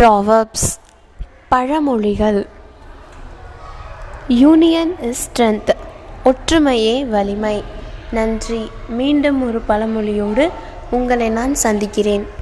Proverbs பழமொழிகள். Union is strength ஒற்றுமையே வலிமை. நன்றி. மீண்டும் ஒரு பழமொழியோடு உங்களை நான் சந்திக்கிறேன்.